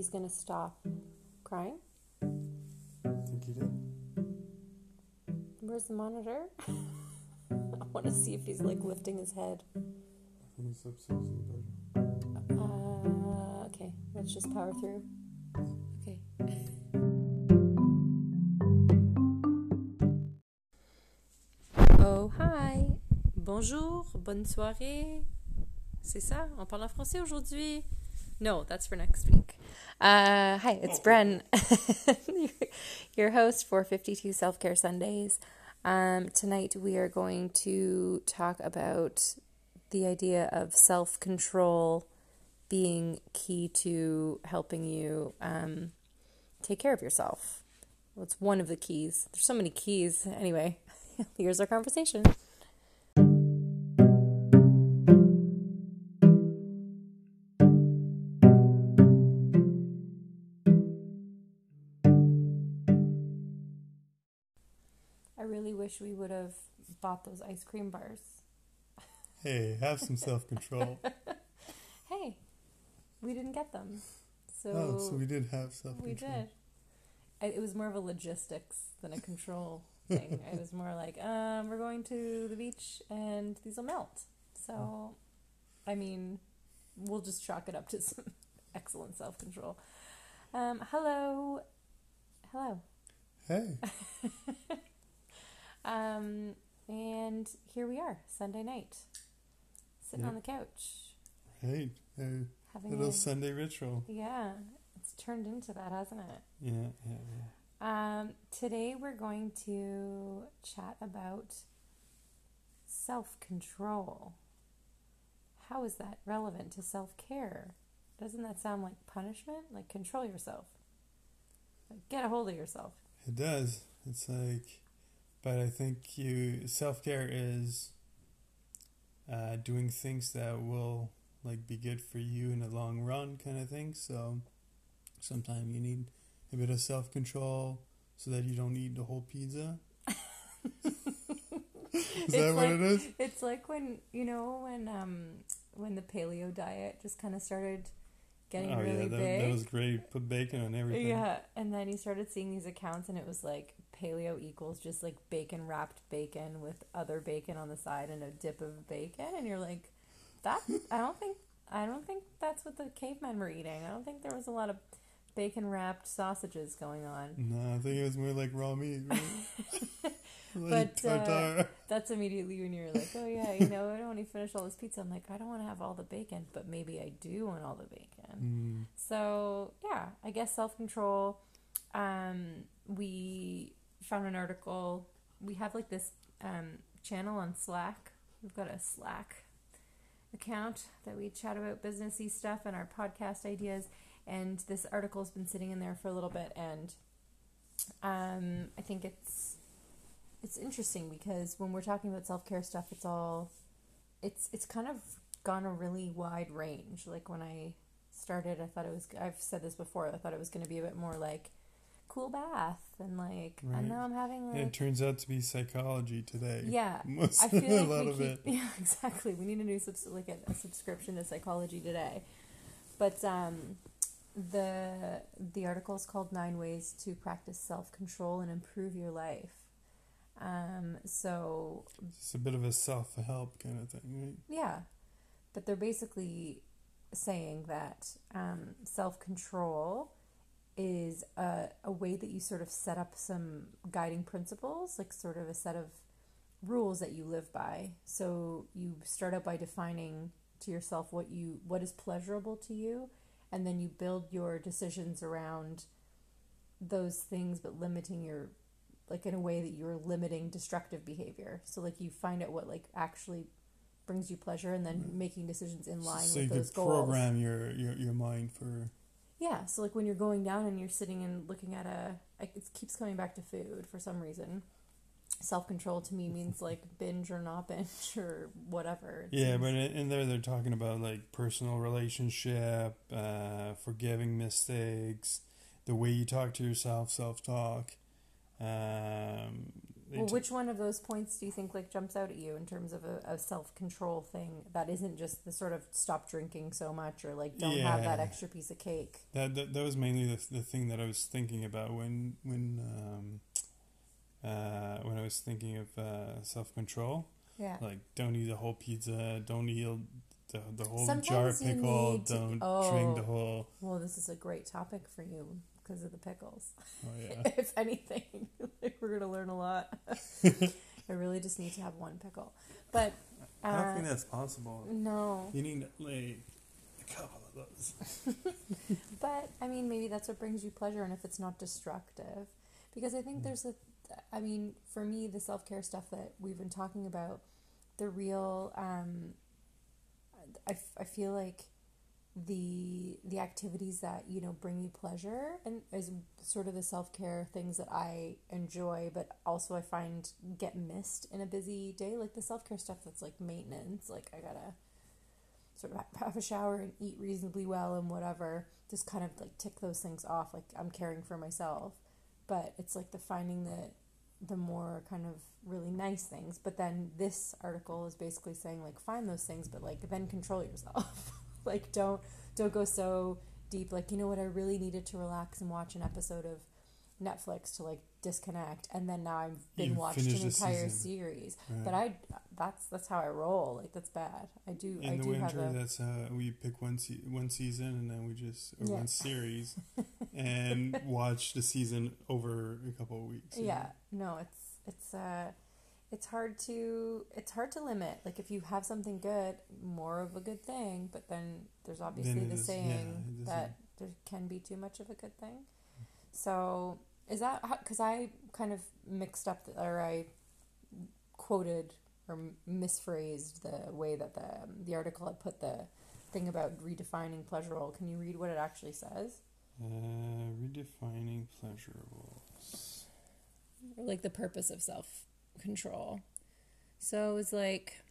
he's going to stop crying. Think he did? Where's the monitor? I want to see if he's like lifting his head. I think he's upstairs in the bedroom. Uh, okay, let's just power through. Okay. Oh, hi. Bonjour, bonne soirée. C'est ça? On parle en français aujourd'hui? No, that's for next week. Uh, hi, it's Bren, your host for 52 Self Care Sundays. Um, tonight we are going to talk about the idea of self control being key to helping you um, take care of yourself. Well, it's one of the keys. There's so many keys. Anyway, here's our conversation. Wish we would have bought those ice cream bars. Hey, have some self control. Hey, we didn't get them. So, oh, so we did have self control. we did. I, it was more of a logistics than a control thing. It was more like, um, we're going to the beach and these will melt. So, I mean, we'll just chalk it up to some excellent self control. Um, hello. Hello. Hey, Um, and here we are, Sunday night, sitting on the couch, hey, hey, having a little a Sunday ritual. yeah. It's turned into that, hasn't it? Yeah, yeah, yeah. Um, today we're going to chat about self control. How is that relevant to self care? Doesn't that sound like punishment? Like control yourself. Like get a hold of yourself. It does. It's like, but I think you self care is uh, doing things that will like be good for you in the long run, kind of thing. So sometimes you need a bit of self control so that you don't eat the whole pizza. is It's that what like- it is? It's like when you know when um when the paleo diet just kind of started getting oh really yeah, that, big. that was great. Put bacon on everything. Yeah, and then you started seeing these accounts, and it was like paleo equals just like bacon wrapped bacon with other bacon on the side and a dip of bacon, and you're like, that I don't think I don't think that's what the cavemen were eating. I don't think there was a lot of bacon wrapped sausages going on. No, I think it was more like raw meat. Right? But, uh. That's immediately when you're like, oh yeah, you know, I don't want to finish all this pizza. I'm like, I don't want to have all the bacon, but maybe I do want all the bacon. Mm. So yeah, I guess self control. Um, we found an article. We have like this um, channel on Slack. We've got a Slack account that we chat about businessy stuff and our podcast ideas. And this article's been sitting in there for a little bit, and um, I think it's it's interesting because when we're talking about self care stuff, it's all it's it's kind of gone a really wide range. Like when I started, I thought it was. I've said this before. I thought it was going to be a bit more like cool bath and like, Right. and now I'm having And it turns out to be psychology today. yeah. Most, I feel a like lot we of keep, it. yeah, exactly. We need a new subs- like a, a subscription to Psychology Today, but um, the the article is called Nine Ways to Practice Self Control and Improve Your Life. Um, so It's a bit of a self help kind of thing, right? yeah, but they're basically saying that um, self control is a, a way that you sort of set up some guiding principles, like sort of a set of rules that you live by. So you start out by defining to yourself what you what is pleasurable to you, and then you build your decisions around those things, but limiting your like in a way that you're limiting destructive behavior. So like you find out what like actually brings you pleasure, and then making decisions in line so with you those could goals. program your, your, your mind for. Yeah, so like when you're going down and you're sitting and looking at a, it keeps coming back to food for some reason. Self control to me means like binge or not binge or whatever. It Yeah, seems- but in in there they're talking about like personal relationship, uh, forgiving mistakes, the way you talk to yourself, self talk, um, Well, t- which one of those points do you think like jumps out at you in terms of a, a self control thing that isn't just the sort of stop drinking so much or like don't have that extra piece of cake? that, that that was mainly the the thing that I was thinking about when when um, uh, when I was thinking of uh, self control. Yeah. Like, don't eat the whole pizza. Don't eat the the whole Sometimes jar pickle. to- don't oh. drink the whole. Well, this is a great topic for you because of the pickles. Oh yeah. if anything, we're gonna learn a lot. I really just need to have one pickle, but I don't uh, think that's possible. no. You need like a couple of those. But I mean, maybe that's what brings you pleasure, and if it's not destructive, because I think Mm. there's a, I mean, for me, the self care stuff that we've been talking about, the real, um, I feel like the the activities that you know bring you pleasure and is sort of the self care things that I enjoy, but also I find get missed in a busy day, like the self care stuff that's like maintenance, like I gotta sort of have a shower and eat reasonably well and whatever just kind of like tick those things off like i'm caring for myself. But it's like the finding the the more kind of really nice things. But then this article is basically saying like find those things but like then control yourself like don't don't go so deep like you know what i really needed to relax and watch an episode of netflix to like disconnect and then now i've been You watched an entire season. series Right. but i that's that's how i roll like that's bad i do i In the do winter, a that's uh, we pick one se- one season and then we just or Yeah. one series and watch the season over a couple of weeks. yeah no it's it's uh it's hard to it's hard to limit. Like if you have something good more of a good thing but then there's obviously it the is- saying it that there can be too much of a good thing. So is that because i kind of mixed up the, or i quoted or misphrased the way that the the article had put the thing about redefining pleasurable can you read what it actually says? Uh, redefining pleasurables. like the purpose of self control. So it's like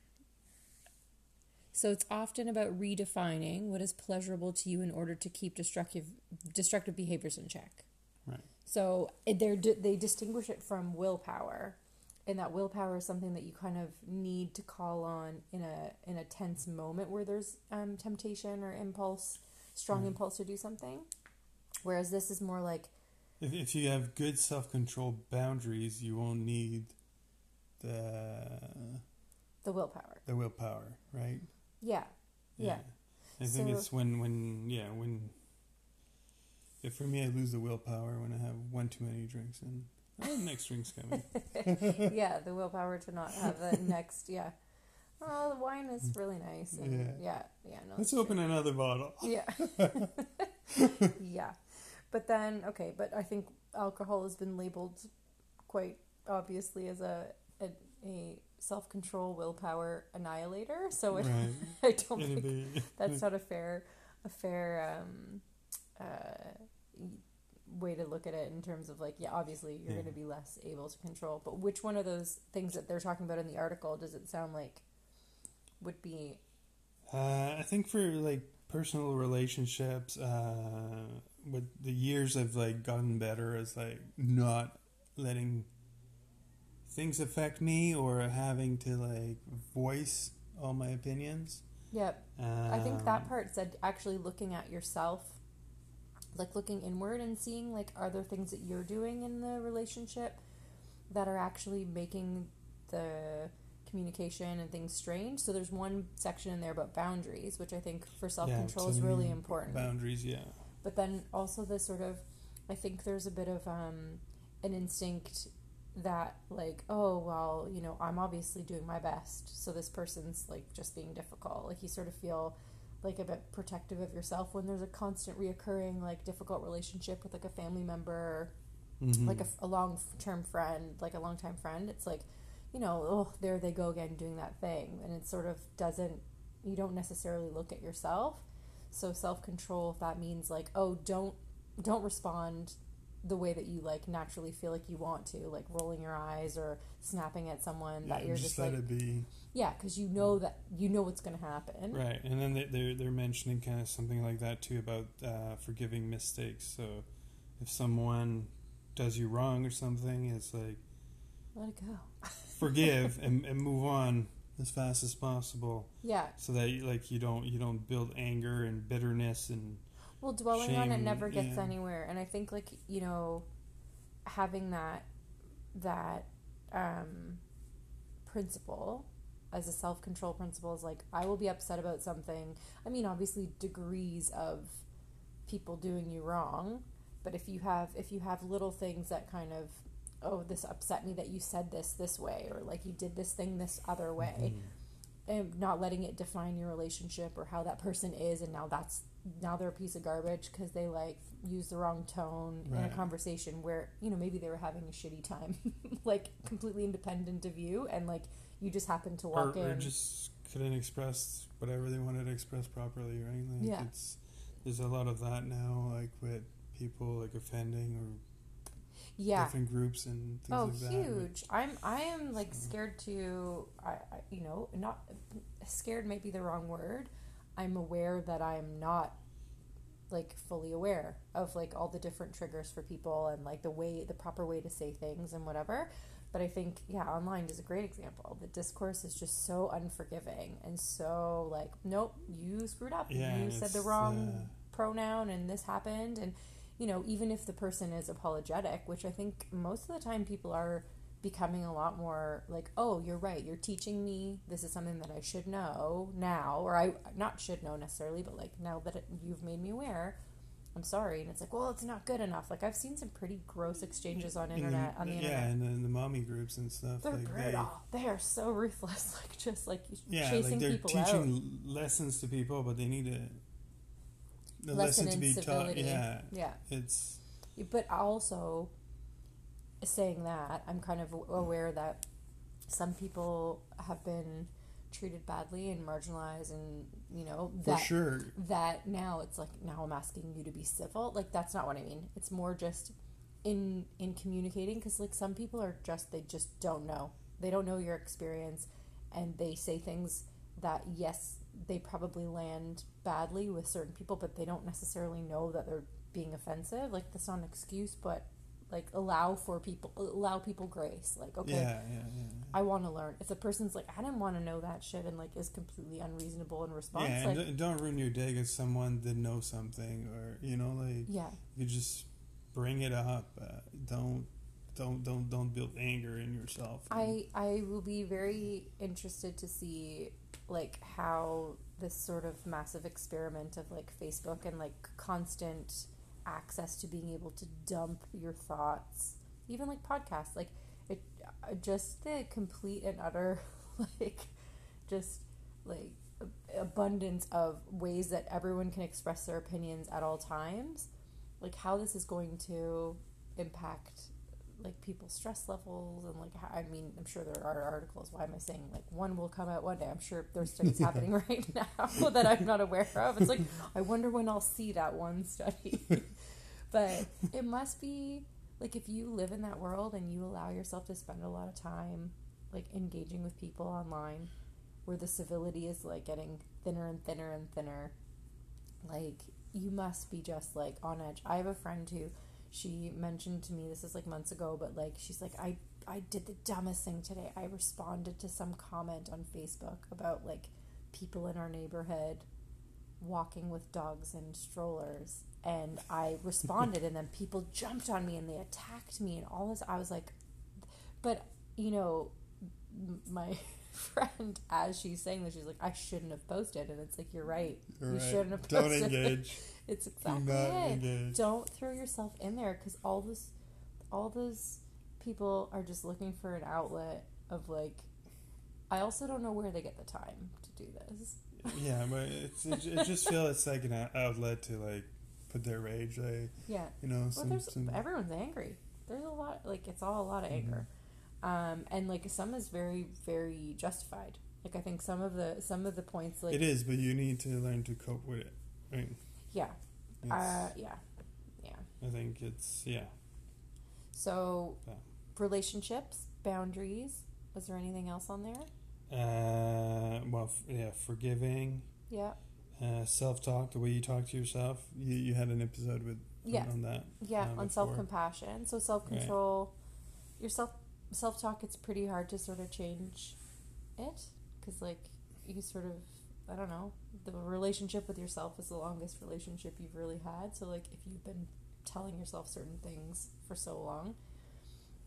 so it's often about redefining what is pleasurable to you in order to keep destructive destructive behaviors in check. Right. So they're they distinguish it from willpower, and that willpower is something that you kind of need to call on in a in a tense moment where there's um, temptation or impulse, strong impulse to do something. Whereas this is more like If if you have good self control boundaries, you won't need the the willpower. the willpower, right? Yeah. Yeah. I think it's when when yeah when. Yeah, for me, I lose the willpower when I have one too many drinks, and oh, the next drink's coming. yeah, the willpower to not have the next. Yeah. Oh, the wine is really nice. And yeah. Yeah. Yeah. no, Let's open another bottle. Yeah. yeah. But then, okay, but I think alcohol has been labeled quite obviously as a a, a self control willpower annihilator. So it, Right. I don't think that's not a fair a fair um, uh, way to look at it in terms of like yeah obviously you're Yeah. going to be less able to control but which one of those things that they're talking about in the article does it sound like would be Uh, I think for like personal relationships, uh, with the years I've like gotten better as like not letting things affect me or having to like voice all my opinions. yeah i think that Um, part said actually looking at yourself like looking inward and seeing like are there things that you're doing in the relationship that are actually making the communication and things strange so there's one section in there about boundaries which i think for self-control yeah, is really important Boundaries, yeah. but then also the sort of i think there's a bit of um, an instinct that like oh well you know i'm obviously doing my best so this person's like just being difficult like you sort of feel like a bit protective of yourself when there's a constant reoccurring like difficult relationship with like a family member Mhm. like a, a long term friend, like a long time friend, it's like, you know, oh, there they go again doing that thing. And it sort of doesn't, you don't necessarily look at yourself. So self control, if that means like, oh, don't, don't respond the way that you like naturally feel like you want to, like rolling your eyes or snapping at someone yeah, that you're just just, let like, it be. yeah, because you know that, you know what's going to happen. Right, and then they, they're they're mentioning kind of something like that too about uh, forgiving mistakes. So if someone does you wrong or something, it's like let it go. forgive and, and move on as fast as possible Yeah. so that like you don't you don't build anger and bitterness and Well, dwelling on it never gets yeah. anywhere, and I think like you know, having that that um, principle as a self control principle is like I will be upset about something. I mean, obviously degrees of people doing you wrong, but if you have if you have little things that kind of oh this upset me that you said this this way or like you did this thing this other way and not letting it define your relationship or how that person is and now that's now they're a piece of garbage because they like use the wrong tone in a conversation where you know maybe they were having a shitty time like completely independent of you and like you just happened to or, walk or in. just couldn't express whatever they wanted to express properly right? Like Yeah. it's there's a lot of that now like with people like offending or yeah. different groups and things oh like that huge. I'm i am like So- scared to I, I you know not scared might be the wrong word i'm aware that i'm not like fully aware of like all the different triggers for people and like the way the proper way to say things and whatever. But i think yeah online is a great example. The discourse is just so unforgiving and so like nope you screwed up. Yeah you said the wrong uh, pronoun and this happened. And you know even if the person is apologetic which i think most of the time people are becoming a lot more like oh you're right you're teaching me this is something that i should know now or i not should know necessarily but like now that it, you've made me aware i'm sorry and it's like well it's not good enough like i've seen some pretty gross exchanges on in internet on the yeah internet and in the mommy groups and stuff they're like brutal. They, are so ruthless. Like just like yeah chasing like they're people teaching lessons to people but they need a the Lesson lesson to be civility. taught yeah. Yeah. it's But also, saying that, I'm kind of mm. aware that some people have been treated badly and marginalized, and you know for that sure that now it's like now I'm asking you to be civil. Like that's not what I mean. It's more just in in communicating because like some people are just they just don't know. They don't know your experience, and they say things that yes they probably land badly with certain people, but they don't necessarily know that they're being offensive. Like that's not an excuse, but like allow for people allow people grace. Like okay, yeah yeah yeah I want to learn. If the person's like, I didn't want to know that shit, and like is completely unreasonable in response, yeah, like, and don't- don't ruin your day because someone didn't know something, or you know, like yeah, you just bring it up. Uh, don't, don't, don't, don't build anger in yourself. I I will be very interested to see like how this sort of massive experiment of like Facebook and like constant access to being able to dump your thoughts, even like podcasts, like it uh, just the complete and utter like just like abundance of ways that everyone can express their opinions at all times like how this is going to impact like people's stress levels and like how, I mean I'm sure there are articles why am I saying like one will come out one day? I'm sure there's studies happening right now that I'm not aware of. It's like I wonder when I'll see that one study. But it must be like if you live in that world and you allow yourself to spend a lot of time like engaging with people online where the civility is like getting thinner and thinner and thinner like you must be just like on edge. I have a friend who she mentioned to me this is like months ago but like she's like i i did the dumbest thing today. I responded to some comment on facebook about like people in our neighborhood walking with dogs and strollers and i responded and then people jumped on me and they attacked me and all this. I was like but you know my friend as she's saying this she's like i shouldn't have posted and it's like you're right You're you right. shouldn't have posted Don't engage. it's exactly it engage. don't throw yourself in there because all this all those people are just looking for an outlet of like i also don't know where they get the time to do this Yeah, but it's, it, it just feels it's like an outlet to like put their rage, like yeah you know, well some, there's some everyone's angry there's a lot like it's all a lot of anger Mm-hmm. Um and like some is very very justified like i think some of the some of the points like it is, but you need to learn to cope with it. Mean, yeah uh yeah yeah I think it's yeah. so Yeah. relationships boundaries was there anything else on there Uh, well, f- yeah, forgiving, yeah uh, self-talk, the way you talk to yourself. You you had an episode with Yeah. on that. Yeah, uh, on self compassion. So self control, your self self talk, it's pretty hard to sort of change it because, like, you sort of, I don't know, the relationship with yourself is the longest relationship you've really had. So, like, if you've been telling yourself certain things for so long,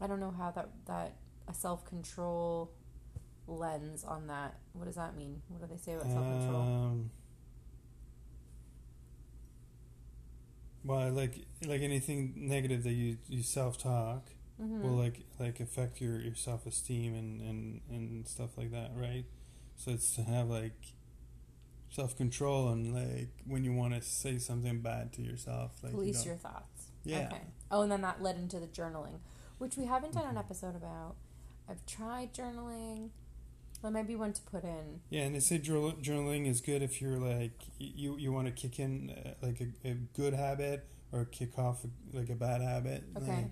I don't know how that that a self control lens on that. What does that mean? What do they say about self control? Um, well, like like anything negative that you, you self talk mm-hmm. will like like affect your, your self esteem and, and, and stuff like that, right? So it's to have like self control and like when you want to say something bad to yourself, like you Police don't- your thoughts. yeah. Okay. Oh, and then that led into the journaling, which we haven't done an Mhm. episode about. I've tried journaling. Well, maybe one to put in. Yeah, and they say journal- journaling is good if you're like you you want to kick in uh, like a, a good habit or kick off a, like a bad habit. Okay. Like,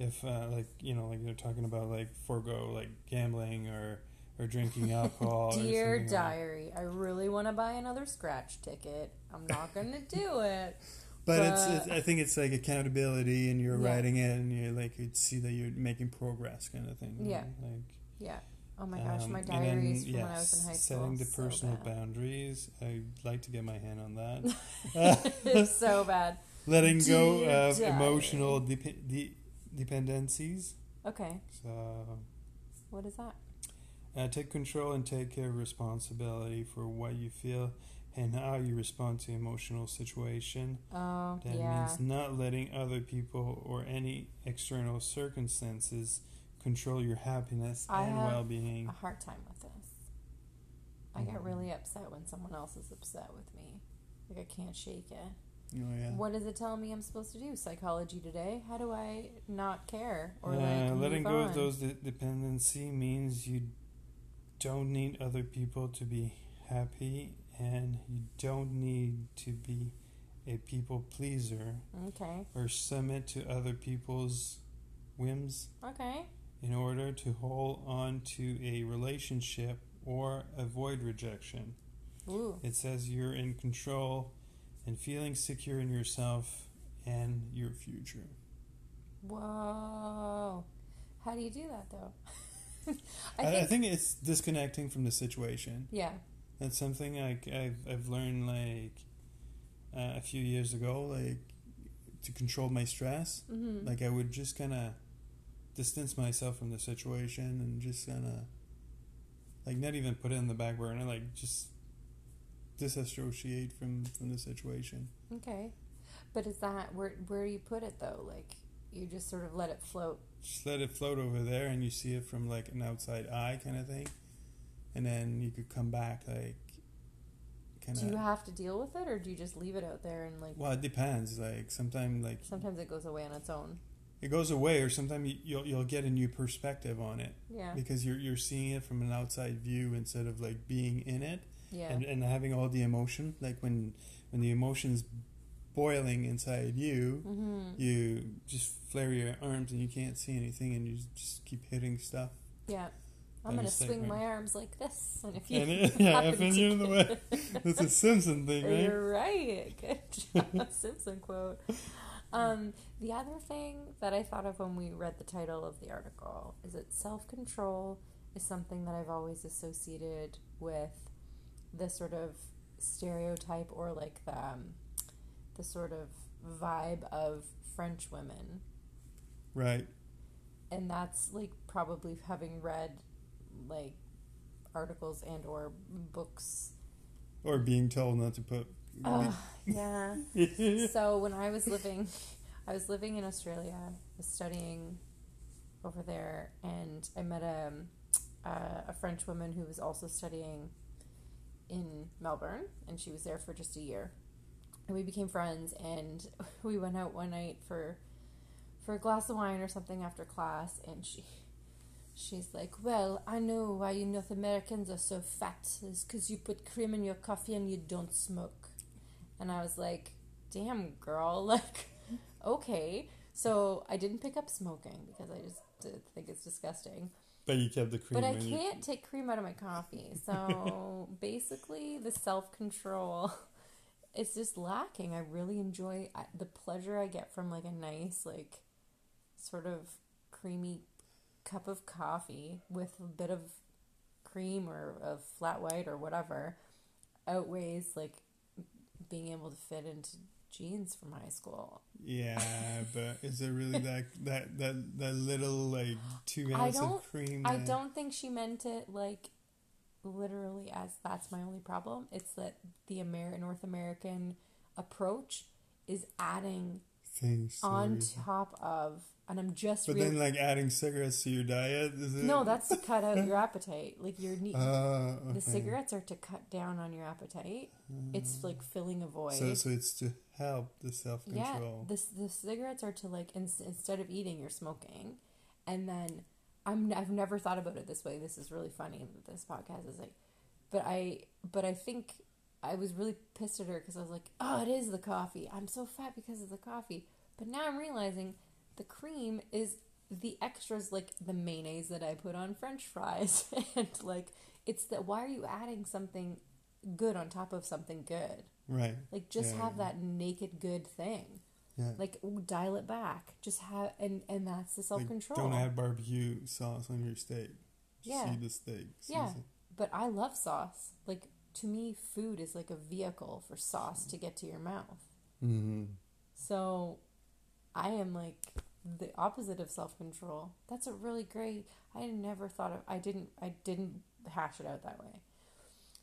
if uh, like you know like you're talking about like forego like gambling or or drinking alcohol. Dear something like- diary, I really want to buy another scratch ticket. I'm not going to do it. But, it's, But- it's I think it's like accountability, and you're Yeah. writing it, and you're like you see that you're making progress, kind of thing. Yeah. Like. Yeah. Oh my gosh, um, my diaries then, from yeah, when I was in high school. Setting the so personal bad. boundaries. I'd like to get my hand on that. it's so bad. letting go of diary. emotional dep- de- dependencies. Okay. So, What is that? uh, take control and take uh, responsibility for what you feel and how you respond to emotional situation. Oh, That yeah. means not letting other people or any external circumstances control your happiness I and well-being. I have a hard time with this. I get Mhm. really upset when someone else is upset with me. Like I can't shake it. Oh yeah. What does it tell me I'm supposed to do? Psychology today? How do I not care or Uh, like letting go on? of those de- dependency means you don't need other people to be happy and you don't need to be a people pleaser Okay. or submit to other people's whims Okay. in order to hold on to a relationship or avoid rejection. Ooh. It says you're in control and feeling secure in yourself and your future. Whoa. How do you do that though? I I, think, I think it's disconnecting from the situation. yeah. That's something like I've I've learned like uh, a few years ago, like to control my stress. Mm-hmm. Like I would just kind of distance myself from the situation and just kind of like not even put it in the back burner, like just disassociate from from the situation. okay. But is that where where do you put it though? Like you just sort of let it float. Just let it float over there, and you see it from like an outside eye kind of thing, and then you could come back like kind Do you have to deal with it or do you just leave it out there and like Well, it depends. Like sometimes like sometimes it goes away on its own? It goes away, or sometimes you, you'll you'll get a new perspective on it Yeah. because you're you're seeing it from an outside view instead of like being in it Yeah. and and having all the emotion. Like when when the emotions boiling inside you, mm-hmm. you just flare your arms and you can't see anything, and you just keep hitting stuff. Yeah. I'm By gonna swing my arms like this, and if you and it, yeah, if to you're in the way, That's a Simpson thing, right? You're right. Good job. Simpson quote. Um, the other thing that I thought of when we read the title of the article is that self control is something that I've always associated with the sort of stereotype or like the, um, the sort of vibe of French women. Right. And that's like probably having read like articles and or books Or being told not to put. Oh, yeah. so when I was living, I was living in Australia, I was studying over there, and I met a, uh, a French woman who was also studying in Melbourne, and she was there for just a year. And we became friends, and we went out one night for for a glass of wine or something after class, and she she's like, "Well, I know why you North Americans are so fat is because you put cream in your coffee and you don't smoke." And I was like, "Damn, girl, like, okay." So I didn't pick up smoking because I just think it's disgusting. But you kept the cream But I can't take cream out of my coffee. So basically, the self control is just lacking. I really enjoy the pleasure I get from like a nice, like, sort of creamy cup of coffee with a bit of cream or a flat white or whatever outweighs like being able to fit into jeans from high school. Yeah, but is it really that that that that little like two I ounce don't- of cream? I that- don't think she meant it like literally as that's my only problem. It's that the Amer- North American approach is adding things. on top of, and I'm just But real- then, like adding cigarettes to your diet, is it? no, that's to cut out your appetite. Like your need. Uh, The cigarettes are to cut down on your appetite. It's like filling a void. So, so it's to help the self control. yeah, the the cigarettes are to like ins- instead of eating, you're smoking, and then I'm I've never thought about it this way. This is really funny that this podcast is like, but I but I think I was really pissed at her because I was like, oh, it is the coffee. I'm so fat because of the coffee. But now I'm realizing the cream is the extras like the mayonnaise that I put on French fries and like it's that why are you adding something good on top of something good? right. Like just Yeah, have yeah. that naked good thing. Yeah. Like ooh, dial it back. Just have and and that's the self Like, control. don't add barbecue sauce on your steak. Just Yeah. eat the steak. Yeah. season. but I love sauce. Like to me, food is like a vehicle for sauce to get to your mouth. Mhm. So I am like the opposite of self control. That's a really great. I never thought of. I didn't. I didn't hash it out that way.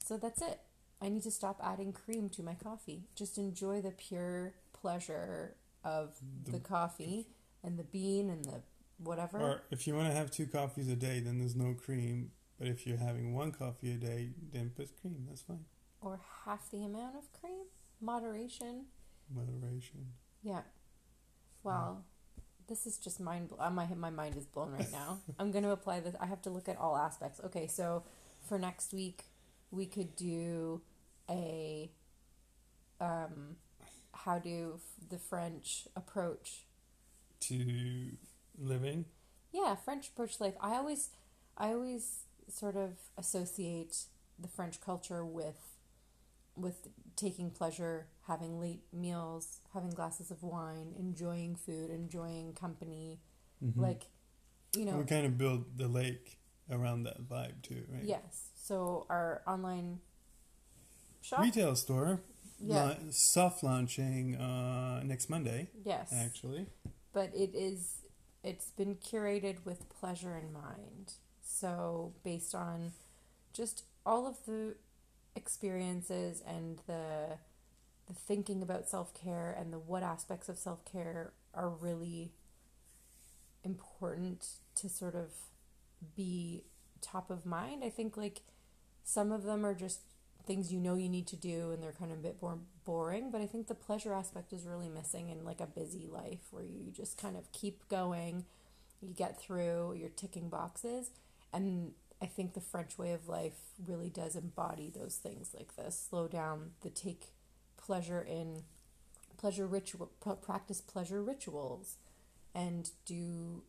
So that's it. I need to stop adding cream to my coffee. Just enjoy the pure pleasure of the, The- coffee and the bean and the whatever. Or if you want to have two coffees a day, then there's no cream. But if you're having one coffee a day, then put cream. That's fine. or half the amount of cream. Moderation. Moderation. Yeah. Wow. This is just mind. Bl- uh, my my mind is blown right now. I'm going to apply this. I have to look at all aspects. Okay, so for next week, we could do a um, how do f- the French approach? To living. Yeah, French approach life. I always, I always sort of associate the French culture with with taking pleasure, having late meals, having glasses of wine, enjoying food, enjoying company. Mhm. Like, you know, we kind of build the lake around that vibe too, right? yes. So our online shop, Retail store. yeah, la- soft launching uh, next Monday, yes, actually. but it is it's been curated with pleasure in mind. So based on just all of the experiences and the the thinking about self-care and the what aspects of self-care are really important to sort of be top of mind. I think like some of them are just things you know you need to do and they're kind of a bit more boring, but I think the pleasure aspect is really missing in like a busy life where you just kind of keep going, you get through, you're ticking boxes, and I think the French way of life really does embody those things like this. Slow down, the take pleasure in pleasure ritual pr- practice pleasure rituals and do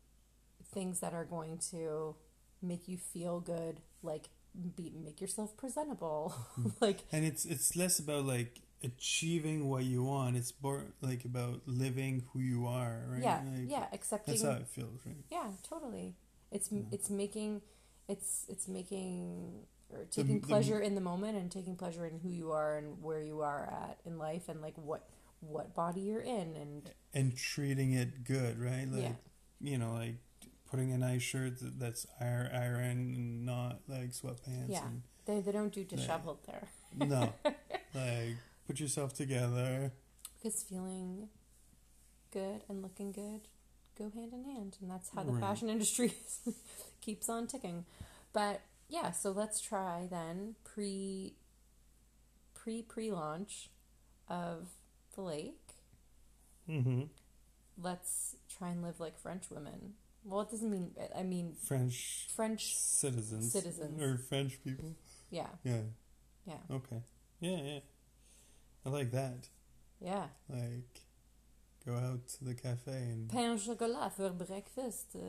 things that are going to make you feel good like be make yourself presentable hmm. like And it's it's less about like achieving what you want. It's more like about living who you are, right? yeah Like, yeah accepting That's how it feels, right? yeah totally it's Yeah. it's making it's it's making or taking the- pleasure in the moment and taking pleasure in who you are and where you are at in life and like what what body you're in and And treating it good, right? Like yeah you know, like putting a nice shirt that- that's ir- iron and not like sweatpants. Yeah. they, they don't do disheveled there no, like put yourself together. because feeling good and looking good go hand in hand and that's how the Right. fashion industry keeps on ticking but yeah so let's try then pre pre pre launch of the lake Mm-hmm. let's try and live like french women well it doesn't mean i mean French french citizens. Citizens. Or French people. yeah Yeah. yeah Okay. Yeah, yeah. I like that. yeah Like, go out to the cafe and pain au chocolat for breakfast uh,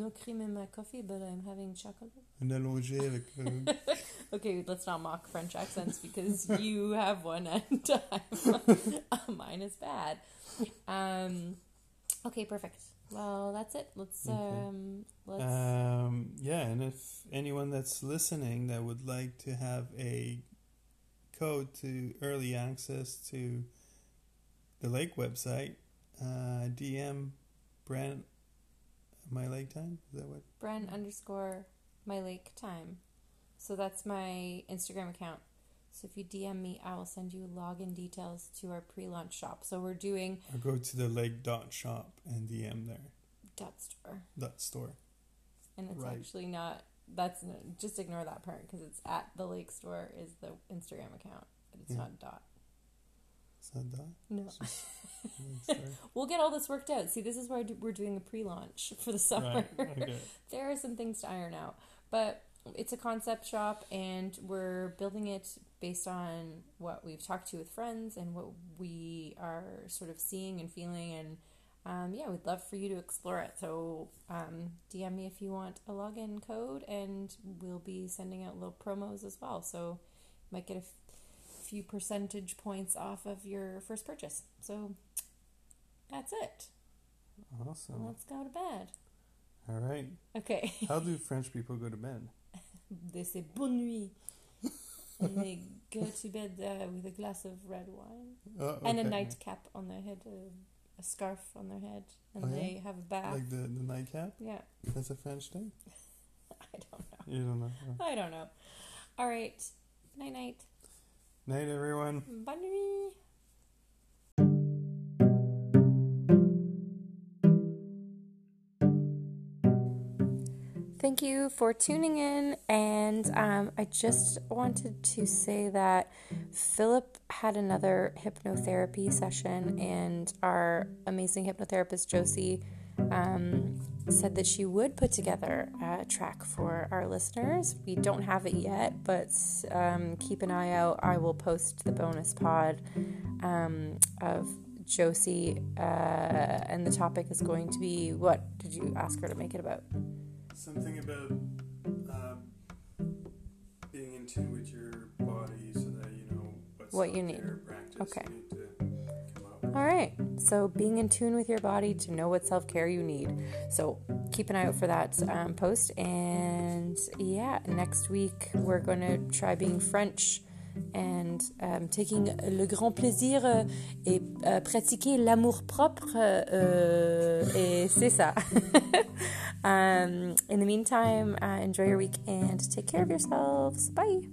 no cream in my coffee but i'm having chocolate un allongé avec. euh, Okay, let's not mock French accents because you have one and mine is bad. Um, okay, perfect. Well, that's it. Let's Okay. um let's Um, yeah, and if anyone that's listening that would like to have a code to early access to the lake website, uh, DM Bren My Lake Time. Is that what? Bren underscore my lake time. So that's my Instagram account. So if you DM me, I will send you login details to our pre-launch shop. So we're doing Or go to the lake dot shop and DM there dot store, dot store. and it's Right. actually not. That's just ignore that part because it's at the lake store is the Instagram account, but it's Yeah. not dot. Is that dot? No, just we'll get all this worked out. See, this is why we're doing a pre-launch for the summer. right. Okay. there are some things to iron out, but it's a concept shop and we're building it based on what we've talked to with friends and what we are sort of seeing and feeling and um, yeah we'd love for you to explore it so um, dm me if you want a login code and we'll be sending out little promos as well so you might get a f- few percentage points off of your first purchase so that's it Awesome. let's go to bed All right. okay How do French people go to bed? they say bonne nuit. and they go to bed uh, with a glass of red wine Oh, and a nightcap on their head, uh, a scarf on their head, and Oh, yeah? they have a bath. Like the, the nightcap? yeah, That's a French thing? I don't know. You don't know. Oh. I don't know. All right. Night night. Night, everyone. Bonne nuit. Thank you for tuning in. And um, I just wanted to say that Philip had another hypnotherapy session, and our amazing hypnotherapist, Josie, um, said that she would put together a track for our listeners. We don't have it yet, but um, keep an eye out. I will post the bonus pod um, of Josie, uh, and the topic is going to be what did you ask her to make it about? Something about uh, being in tune with your body so that you know what, What you need. practice Okay. All right. So, being in tune with your body to know what self care you need. So, keep an eye out for that um, post. And yeah, next week we're going to try being French and um, taking le grand plaisir euh, et euh, pratiquer l'amour propre. euh, et c'est ça. um, in the meantime, uh, enjoy your week and take care of yourselves. Bye.